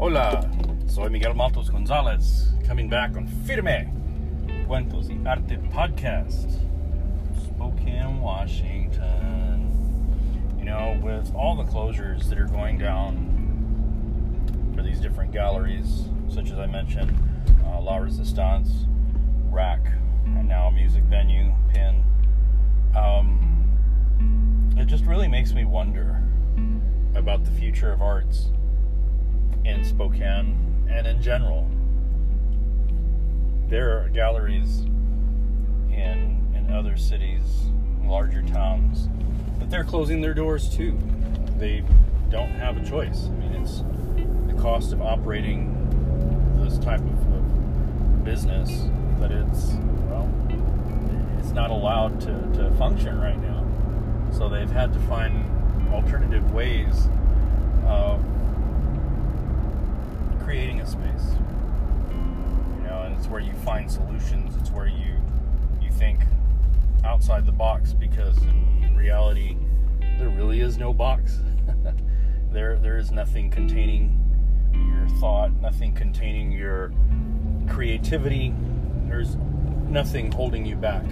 Hola, soy Miguel Matos Gonzalez, coming back on Firme Cuentos y Arte podcast, Spokane, Washington. You know, with all the closures that are going down for these different galleries, such as I mentioned, uh, La Resistance, Rack, and now music venue, Pin, um, it just really makes me wonder about the future of arts in Spokane and in general. There are galleries in in other cities, larger towns, but they're closing their doors too. They don't have a choice. I mean, it's the cost of operating this type of, of business that it's well, it's not allowed to, to function right now. So they've had to find alternative ways of creating a space. You know, and it's where you find solutions. It's where you you think outside the box because in reality there really is no box. there there is nothing containing your thought, nothing containing your creativity. There's nothing holding you back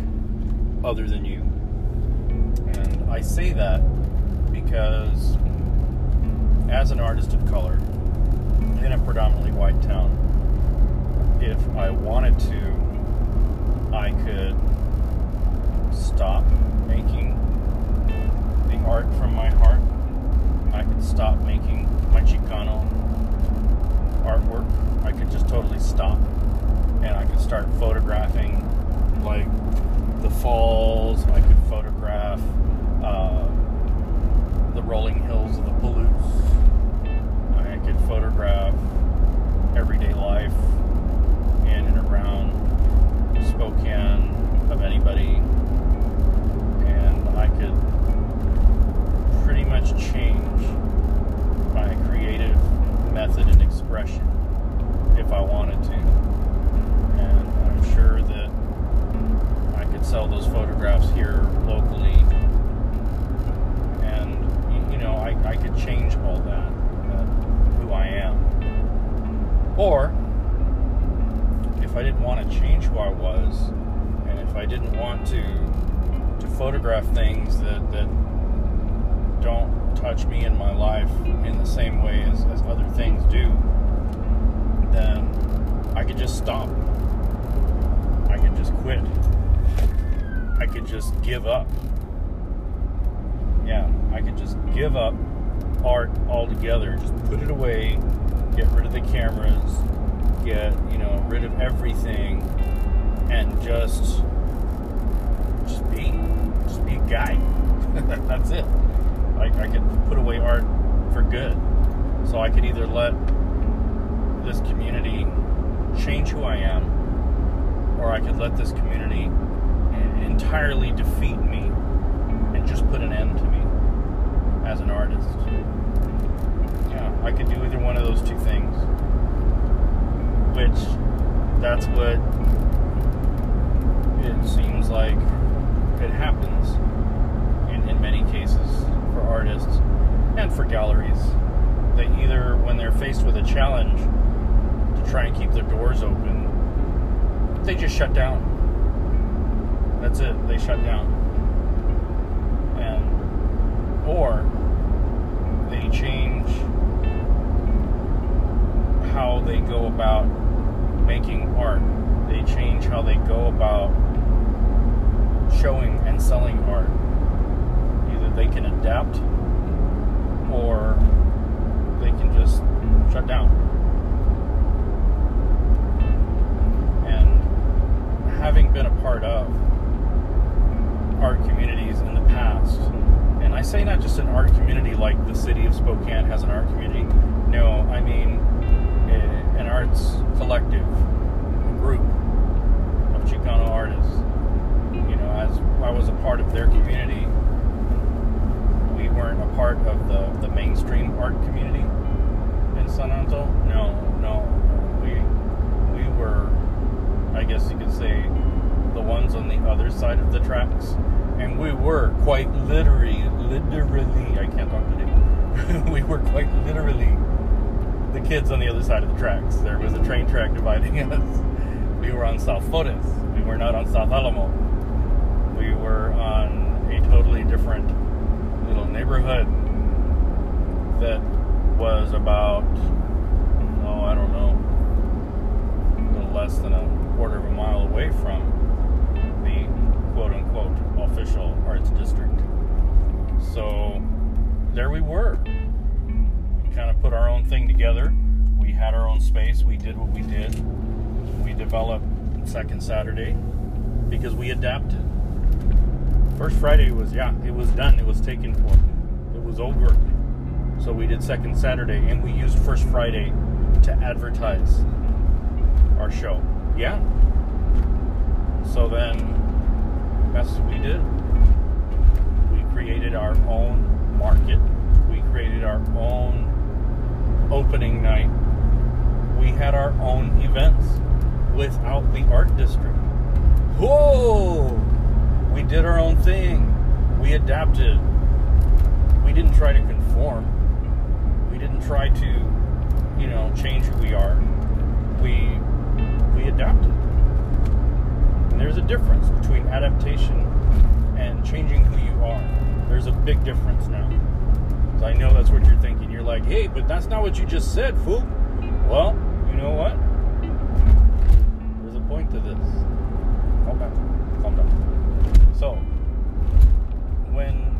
other than you. And I say that because as an artist of color in a predominantly white town, if I wanted to, I could stop making the art from my heart. I could stop making my Chicano touch me in my life in the same way as, as other things do, then I could just stop. I could just quit. I could just give up. Yeah, I could just give up art altogether. Just put it away, get rid of the cameras, get, you know, rid of everything, and just just be just be a guy. That's it. Like I could put away art for good. So I could either let this community change who I am, or I could let this community entirely defeat me and just put an end to me as an artist. Yeah, I could do either one of those two things. Which that's what it seems like it happens in, in many cases for artists and for galleries. They either, when they're faced with a challenge to try and keep their doors open, they just shut down. That's it, they shut down. And, or they change how they go about making art. They change how they go about showing and selling art. Either they can adapt or they can just shut down. And having been a part of art communities in the past, and I say not just an art community like the city of Spokane has an art community. No, I mean eh, an arts collective, a group of Chicano artists. You know, as I was a part of their community, we weren't a part of the, the mainstream art community in San Anto. No, no, we we were, I guess you could say, the ones on the other side of the tracks, and we were quite literally, literally, I can't talk today. we were quite literally the kids on the other side of the tracks. There was a train track dividing us. We were on South Flores. We were not on South Alamo. We were on a totally different little neighborhood that was about, oh, I don't know, a little less than a quarter of a mile away from the quote unquote official arts district. So there we were. We kind of put our own thing together. Space. We did what we did. We developed Second Saturday because we adapted. First Friday was, yeah, it was done. It was taken for. It was over. So we did Second Saturday and we used First Friday to advertise our show. Yeah. So then that's what we did. We created our own market. We created our own opening night. We had our own events without the art district. Whoa! We did our own thing. We adapted. We didn't try to conform. We didn't try to, you know, change who we are. We we adapted. And there's a difference between adaptation and changing who you are. There's a big difference now. I know that's what you're thinking. You're like, hey, but that's not what you just said, fool. Well, you know what? There's a point to this. Calm down. Calm down. So, when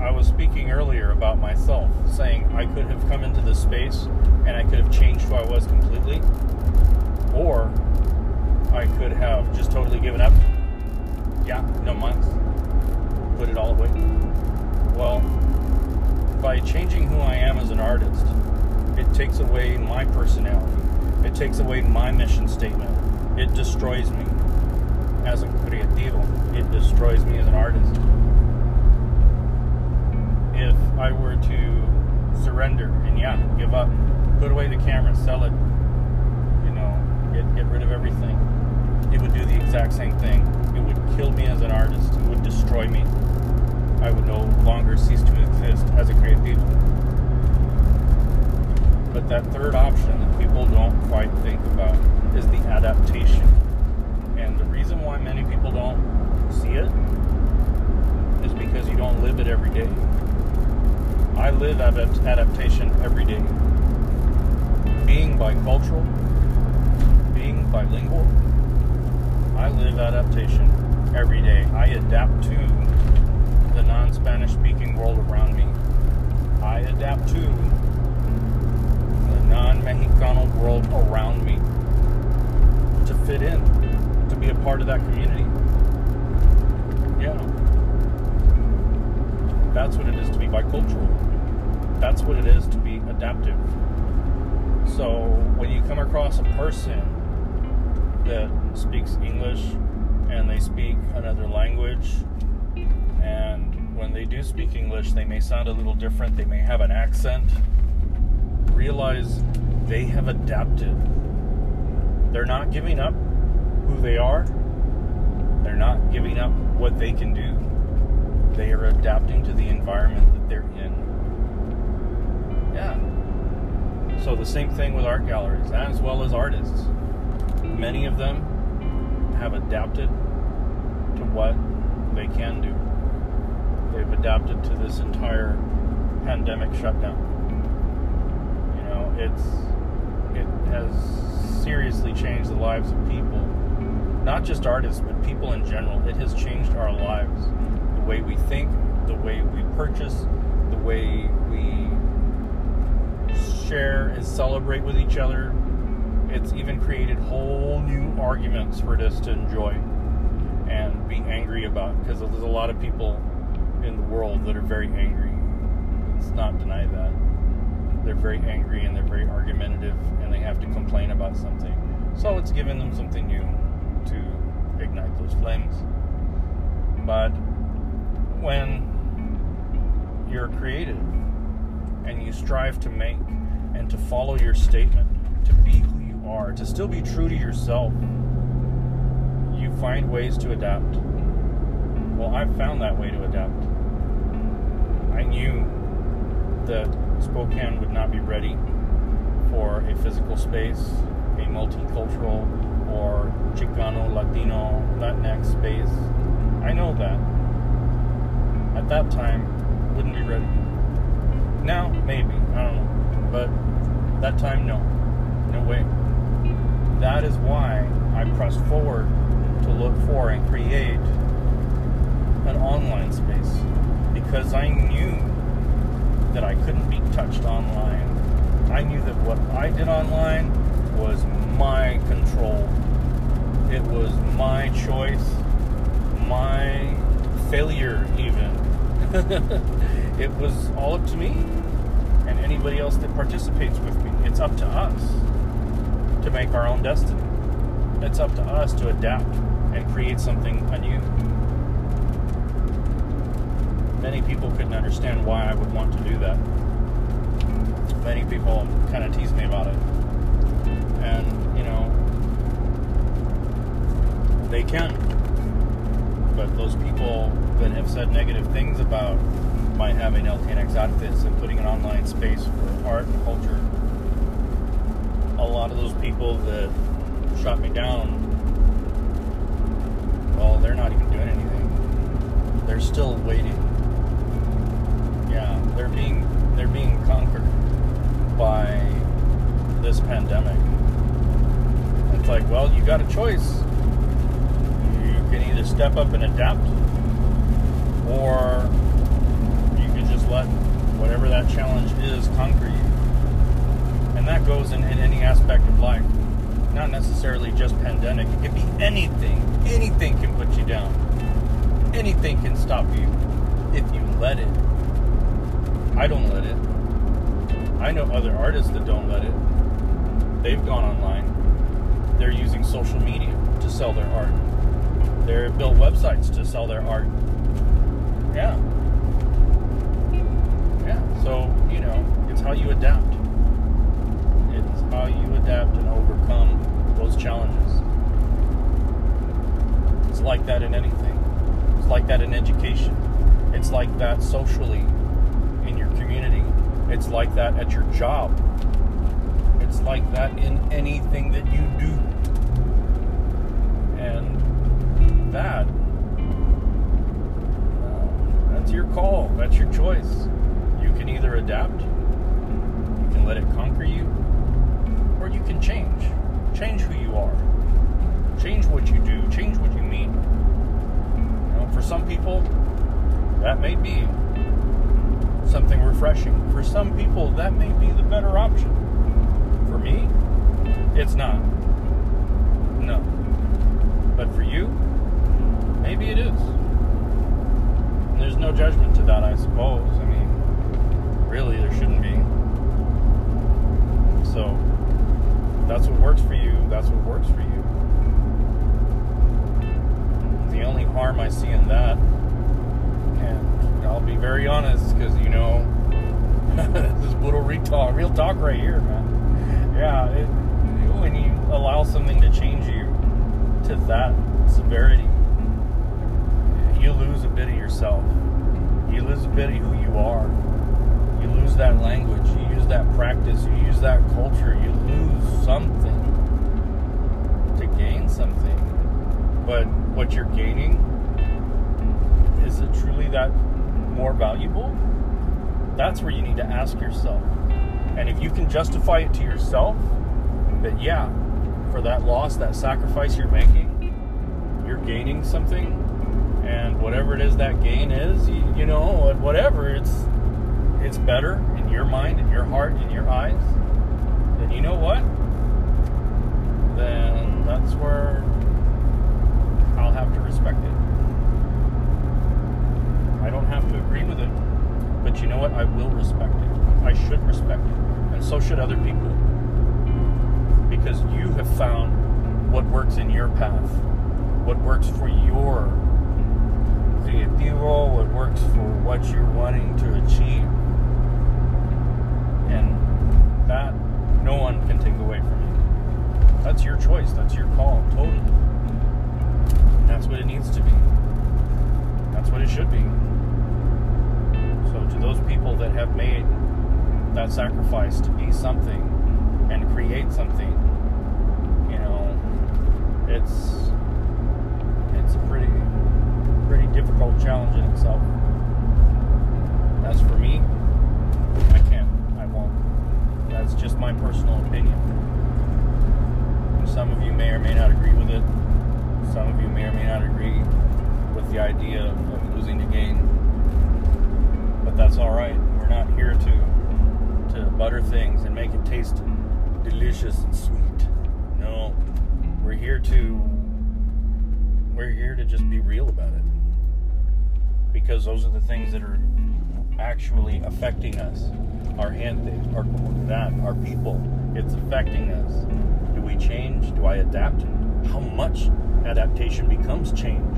I was speaking earlier about myself, saying I could have come into this space and I could have changed who I was completely, or I could have just totally given up. Yeah, no months put it all away? Well, by changing who I am as an artist, it takes away my personality. It takes away my mission statement. It destroys me as a creativo. It destroys me as an artist. If I were to surrender and yeah, give up, put away the camera, sell it, you know, get get rid of everything, it would do the exact same thing. It would kill me as an artist. It would destroy me. I would no longer cease to exist as a creative. But that third option that people don't quite think about is the adaptation. And the reason why many people don't see it is because you don't live it every day. I live adaptation every day. Being bicultural, being bilingual, I live adaptation every day. I adapt to the non Spanish speaking world around me. I adapt to non Mexicano world around me to fit in, to be a part of that community. Yeah. That's what it is to be bicultural. That's what it is to be adaptive. So when you come across a person that speaks English and they speak another language and when they do speak English, they may sound a little different, they may have an accent. Realize they have adapted. They're not giving up who they are, they're not giving up what they can do. They are adapting to the environment that they're in. Yeah. So, the same thing with art galleries, as well as artists. Many of them have adapted to what they can do they've adapted to this entire pandemic shutdown. It's it has seriously changed the lives of people, not just artists, but people in general. It has changed our lives, the way we think, the way we purchase, the way we share and celebrate with each other. It's even created whole new arguments for us to enjoy and be angry about because there's a lot of people in the world that are very angry. Let's not deny that. They're very angry and they're very argumentative and they have to complain about something. So it's giving them something new to ignite those flames. But when you're creative and you strive to make and to follow your statement, to be who you are, to still be true to yourself, you find ways to adapt. Well, I've found that way to adapt. I knew that Spokane would not be ready for a physical space, a multicultural or Chicano, Latino, Latinx space. I know that. At that time, wouldn't be ready. Now, maybe. I don't know. But that time, no. No way. That is why I pressed forward to look for and create an online space because I knew that I couldn't be touched online. I knew that what I did online was my control. It was my choice, my failure, even. it was all up to me and anybody else that participates with me. It's up to us to make our own destiny. It's up to us to adapt and create something anew. Many people couldn't understand why I would want to do that. Many people kind of tease me about it. And, you know, they can. But those people that have said negative things about my having LTNX outfits and putting an online space for art and culture, a lot of those people that shot me down, well, they're not even doing anything. They're still waiting. They're being they're being conquered by this pandemic. It's like, well, you got a choice. You can either step up and adapt, or you can just let whatever that challenge is conquer you. And that goes in, in any aspect of life not necessarily just pandemic. It could be anything. Anything can put you down. Anything can stop you if you let it. I don't let it. I know other artists that don't let it. They've gone online. They're using social media to sell their art. They're built websites to sell their art. Yeah. Yeah. So, you know, it's how you adapt. It's how you adapt and overcome those challenges. It's like that in anything. It's like that in education. It's like that socially community. It's like that at your job. It's like that in anything that you do. And that, uh, that's your call. That's your choice. You can either adapt, you can let it conquer you, or you can change. Change who you are. Change what you do. Change what you mean. You know, for some people, that may be something refreshing. For some people, that may be the better option. For me, it's not. No. But for you, maybe it is. And there's no judgment to that, I suppose. I mean, really, there shouldn't be. So, that's what works for you, that's what works for you. The only harm I see in that, I'll be very honest, because you know, this is little real talk, real talk right here, man. Yeah, it, when you allow something to change you to that severity, you lose a bit of yourself. You lose a bit of who you are. You lose that language. You use that practice. You use that culture. You lose something to gain something. But what you're gaining, is it truly that more valuable? That's where you need to ask yourself. And if you can justify it to yourself, that yeah, for that loss, that sacrifice you're making, you're gaining something, and whatever it is that gain is, you, you know, whatever, it's it's better in your mind, in your heart, in your eyes, then you know what? Then that's where I'll have to respect it. Don't have to agree with it, but you know what? I will respect it. I should respect it. And so should other people. Because you have found what works in your path, what works for your creativo, what works for what you're wanting to achieve. And that no one can take away from you. That's your choice, that's your call, totally. That's what it needs to be. That's what it should be. That sacrifice to be something and create something, you know, it's it's a pretty pretty difficult challenge in itself. As for me, I can't. I won't. That's just my personal opinion. Some of you may or may not agree with it. Some of you may or may not agree with the idea of losing to gain. But that's all right. We're not here to butter things and make it taste delicious and sweet. No. We're here to we're here to just be real about it. Because those are the things that are actually affecting us. Our hand our that, our people. It's affecting us. Do we change? Do I adapt? How much adaptation becomes change?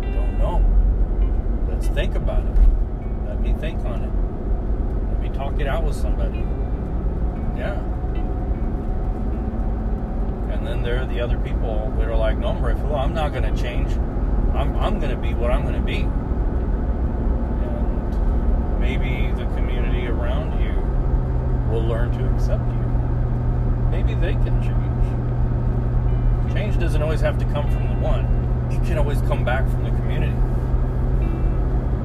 Don't know. Let's think about it. Let me think on it. Talk it out with somebody. Yeah. And then there are the other people that are like, no, I'm not going to change. I'm, I'm going to be what I'm going to be. And maybe the community around you will learn to accept you. Maybe they can change. Change doesn't always have to come from the one. It can always come back from the community.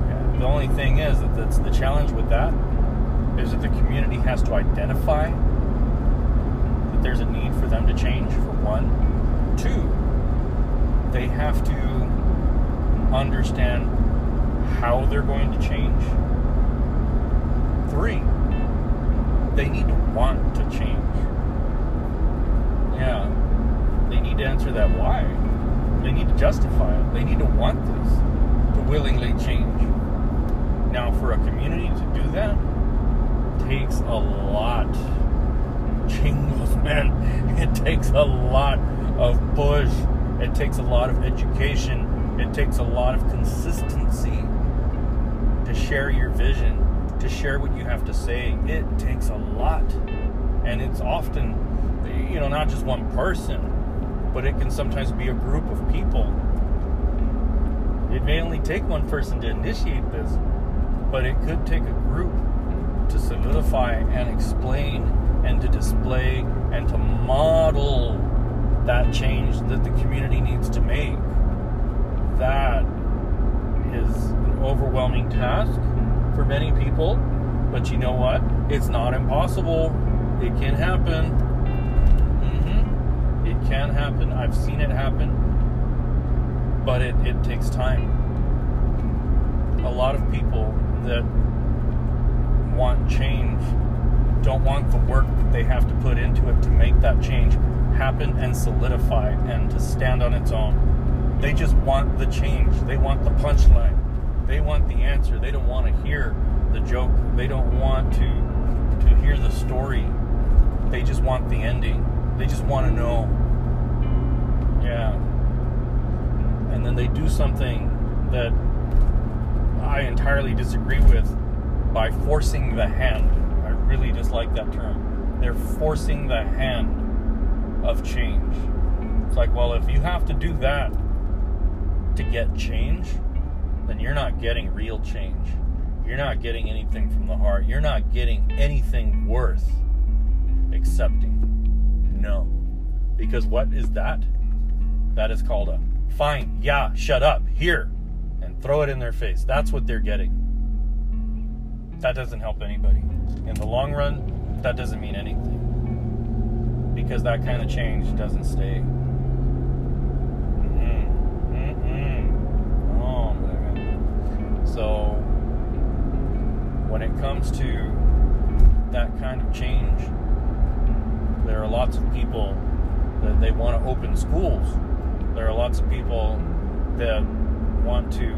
Yeah. The only thing is that that's the challenge with that is that the community has to identify that there's a need for them to change, for one. Two, they have to understand how they're going to change. Three, they need to want to change. Yeah. They need to answer that why. They need to justify it. They need to want this to willingly change. Now, for a community to do that, takes a lot. Jingles, man. It takes a lot of push. It takes a lot of education. It takes a lot of consistency to share your vision, to share what you have to say. It takes a lot. And it's often, you know, not just one person, but it can sometimes be a group of people. It may only take one person to initiate this, but it could take a group to solidify and explain and to display and to model that change that the community needs to make. That is an overwhelming task for many people, but you know what? It's not impossible. It can happen. Mm-hmm. It can happen. I've seen it happen, but it, it takes time. A lot of people that want change don't want the work that they have to put into it to make that change happen and solidify and to stand on its own. They just want the change. They want the punchline. They want the answer. They don't want to hear the joke. They don't want to to hear the story. They just want the ending. They just want to know. Yeah. And then they do something that I entirely disagree with by forcing the hand. I really dislike that term. They're forcing the hand of change. It's like, well, if you have to do that to get change, then you're not getting real change. You're not getting anything from the heart. You're not getting anything worth accepting. No. Because what is that? That is called a fine, yeah, shut up, here, and throw it in their face. That's what they're getting that doesn't help anybody. In the long run, that doesn't mean anything. Because that kind of change doesn't stay. Mm-mm. Oh, man. So, when it comes to that kind of change, there are lots of people that they want to open schools. There are lots of people that want to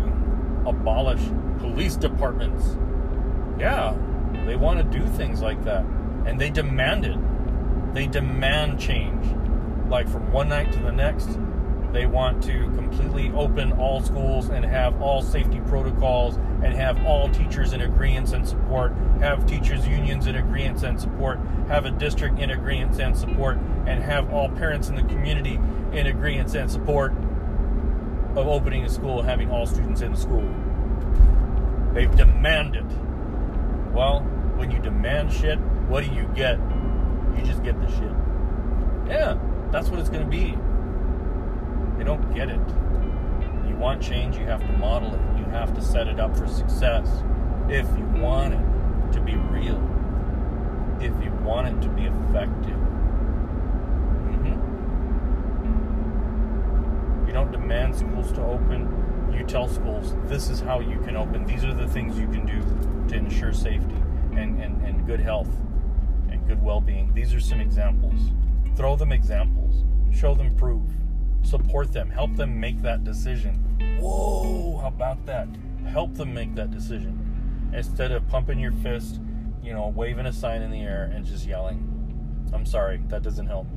abolish police departments yeah, they want to do things like that. And they demand it. They demand change. Like from one night to the next, they want to completely open all schools and have all safety protocols and have all teachers in agreement and support, have teachers' unions in agreement and support, have a district in agreement and support, and have all parents in the community in agreement and support of opening a school having all students in the school. They've demanded well, when you demand shit, what do you get? You just get the shit. Yeah, that's what it's going to be. They don't get it. You want change, you have to model it. You have to set it up for success. If you want it to be real, if you want it to be effective. Mm-hmm. You don't demand schools to open. You tell schools this is how you can open. These are the things you can do to ensure safety and, and, and good health and good well being. These are some examples. Throw them examples, show them proof, support them, help them make that decision. Whoa, how about that? Help them make that decision instead of pumping your fist, you know, waving a sign in the air and just yelling. I'm sorry, that doesn't help.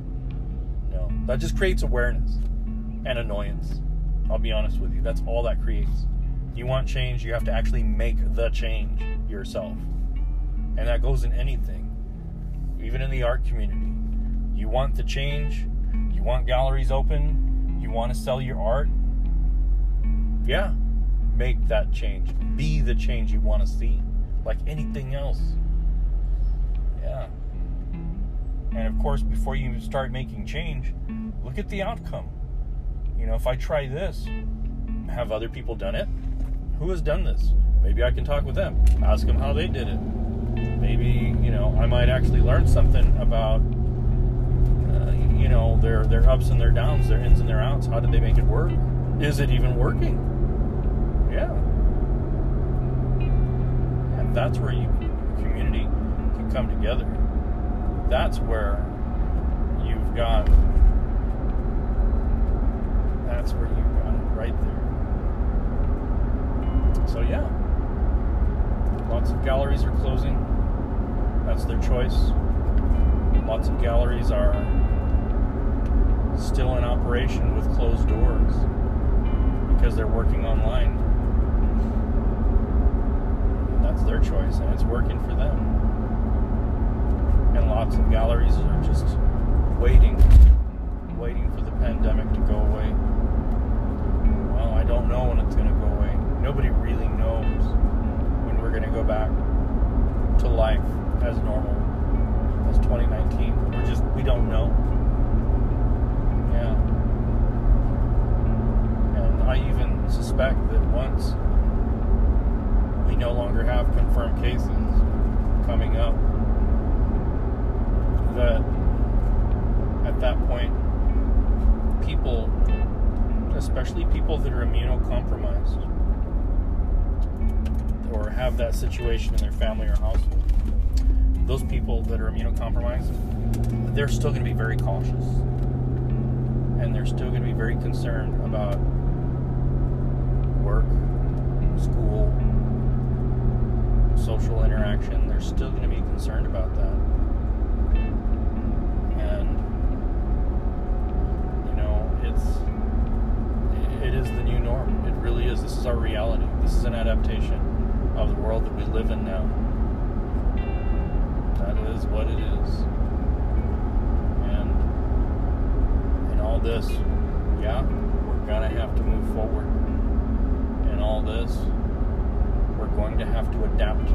No, that just creates awareness and annoyance. I'll be honest with you. That's all that creates. You want change, you have to actually make the change yourself. And that goes in anything, even in the art community. You want the change, you want galleries open, you want to sell your art. Yeah, make that change. Be the change you want to see, like anything else. Yeah. And of course, before you start making change, look at the outcome. You know, if I try this, have other people done it? Who has done this? Maybe I can talk with them, ask them how they did it. Maybe, you know, I might actually learn something about, uh, you know, their, their ups and their downs, their ins and their outs. How did they make it work? Is it even working? Yeah. And that's where you community can come together. That's where you've got that's where you got it right there. So yeah. Lots of galleries are closing. That's their choice. Lots of galleries are still in operation with closed doors because they're working online. That's their choice, and it's working for them. And lots of galleries are just waiting, waiting for the pandemic to go away. Don't know when it's going to go away. Nobody really knows when we're going to go back to life as normal as 2019. We're just, we don't know. Yeah. And I even suspect that once we no longer have confirmed cases coming up, that at that point, people, especially people that are immunocompromised or have that situation in their family or household, those people that are immunocompromised, they're still going to be very cautious. And they're still going to be very concerned about work, school, social interaction. They're still going to be concerned about that. And, you know, it's, it is the new norm. It really is. This is our reality. This is an adaptation of the world that we live in now. That is what it is. And in all this, yeah, we're gonna have to move forward. In all this, we're going to have to adapt,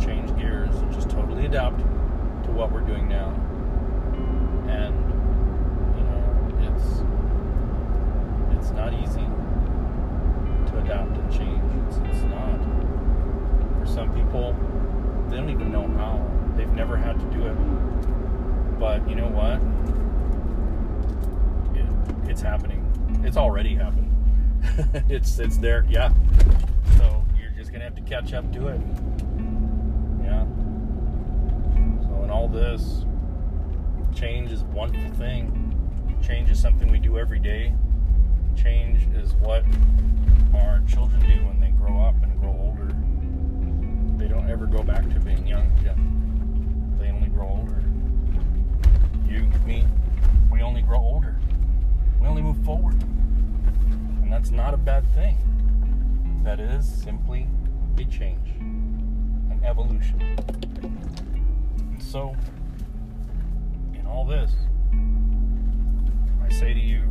change gears, and just totally adapt to what we're doing now. And you know, it's it's not easy to adapt and change. It's, it's not. For some people, they don't even know how. They've never had to do it. But you know what? It, it's happening. It's already happened. it's it's there. Yeah. So you're just gonna have to catch up to it. Yeah. So in all this, change is wonderful thing. Change is something we do every day. Change is what our children do when they grow up and grow older. They don't ever go back to being young again. They only grow older. You, me, we only grow older. We only move forward. And that's not a bad thing. That is simply a change, an evolution. And so, in all this, I say to you,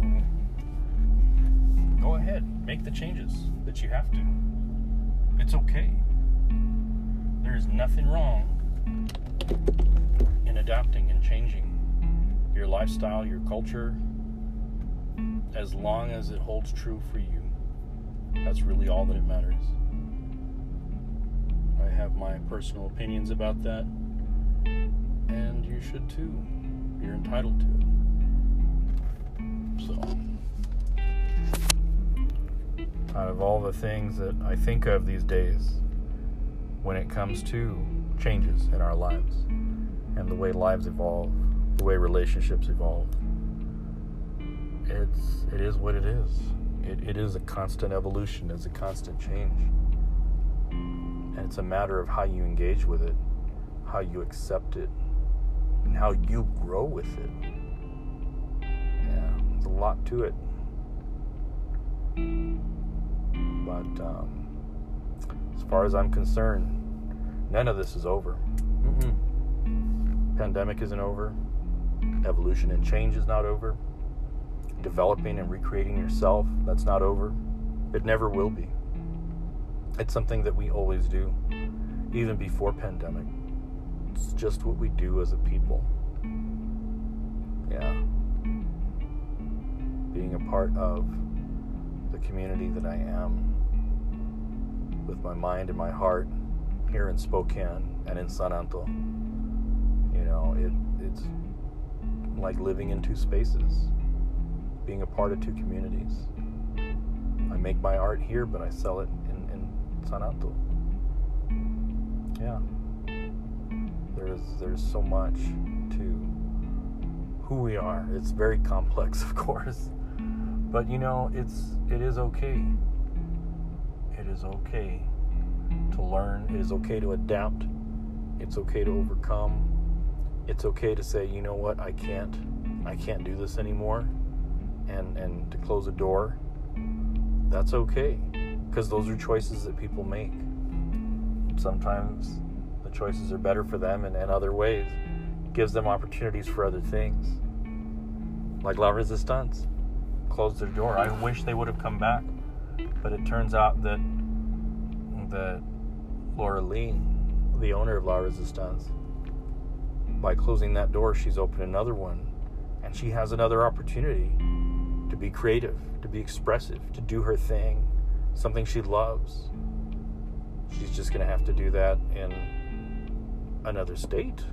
go ahead, make the changes that you have to. It's okay. There's nothing wrong in adapting and changing your lifestyle, your culture, as long as it holds true for you. That's really all that it matters. I have my personal opinions about that, and you should too. You're entitled to it. So, out of all the things that I think of these days, when it comes to changes in our lives and the way lives evolve, the way relationships evolve, it's it is what it is. It, it is a constant evolution. It's a constant change, and it's a matter of how you engage with it, how you accept it, and how you grow with it. Yeah, there's a lot to it, but um, as far as I'm concerned, none of this is over. Mm-mm. Pandemic isn't over. Evolution and change is not over developing and recreating yourself, that's not over. It never will be. It's something that we always do, even before pandemic. It's just what we do as a people. Yeah. Being a part of the community that I am with my mind and my heart here in Spokane and in San Anto. You know, it it's like living in two spaces being a part of two communities. I make my art here, but I sell it in, in San Anto. Yeah. There's there's so much to who we are. It's very complex, of course. But you know, it's it is okay. Is okay. To learn. It is okay to adapt. It's okay to overcome. It's okay to say, you know what, I can't. I can't do this anymore. And and to close a door. That's okay because those are choices that people make. Sometimes the choices are better for them and in other ways. It gives them opportunities for other things. Like la resistance. Closed their door. I wish they would have come back but it turns out that that laura lee the owner of la resistance by closing that door she's opened another one and she has another opportunity to be creative, to be expressive, to do her thing, something she loves. She's just going to have to do that in another state.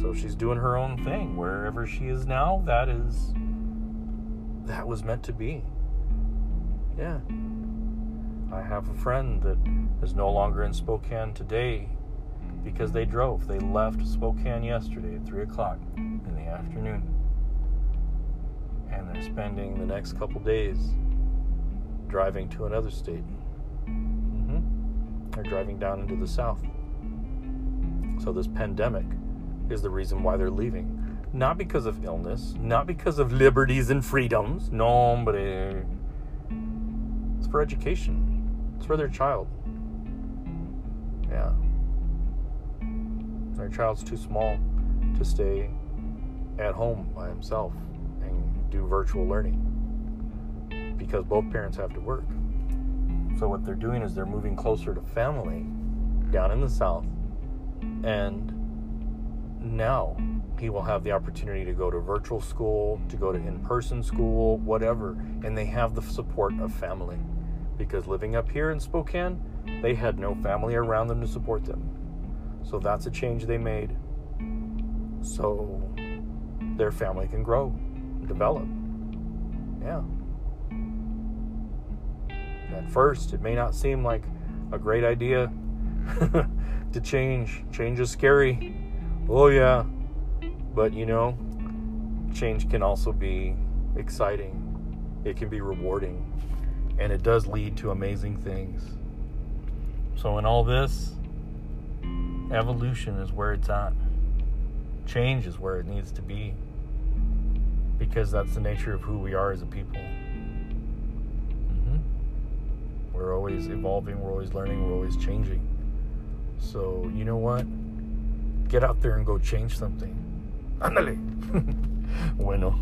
So she's doing her own thing wherever she is now. That is that was meant to be. Yeah. I have a friend that is no longer in Spokane today because they drove. They left Spokane yesterday at 3 o'clock in the afternoon and they're spending the next couple days driving to another state. Mm-hmm. They're driving down into the south. So, this pandemic is the reason why they're leaving. Not because of illness, not because of liberties and freedoms. No, but it's for education, it's for their child. Yeah. Their child's too small to stay at home by himself and do virtual learning because both parents have to work. So what they're doing is they're moving closer to family down in the south and now he will have the opportunity to go to virtual school, to go to in-person school, whatever, and they have the support of family because living up here in Spokane, they had no family around them to support them. So that's a change they made. So their family can grow develop. Yeah. At first, it may not seem like a great idea to change. Change is scary. Oh, yeah. But you know, change can also be exciting, it can be rewarding, and it does lead to amazing things. So, in all this, evolution is where it's at, change is where it needs to be because that's the nature of who we are as a people. Mm-hmm. We're always evolving, we're always learning, we're always changing. So, you know what? Get out there and go change something. Ándale. bueno.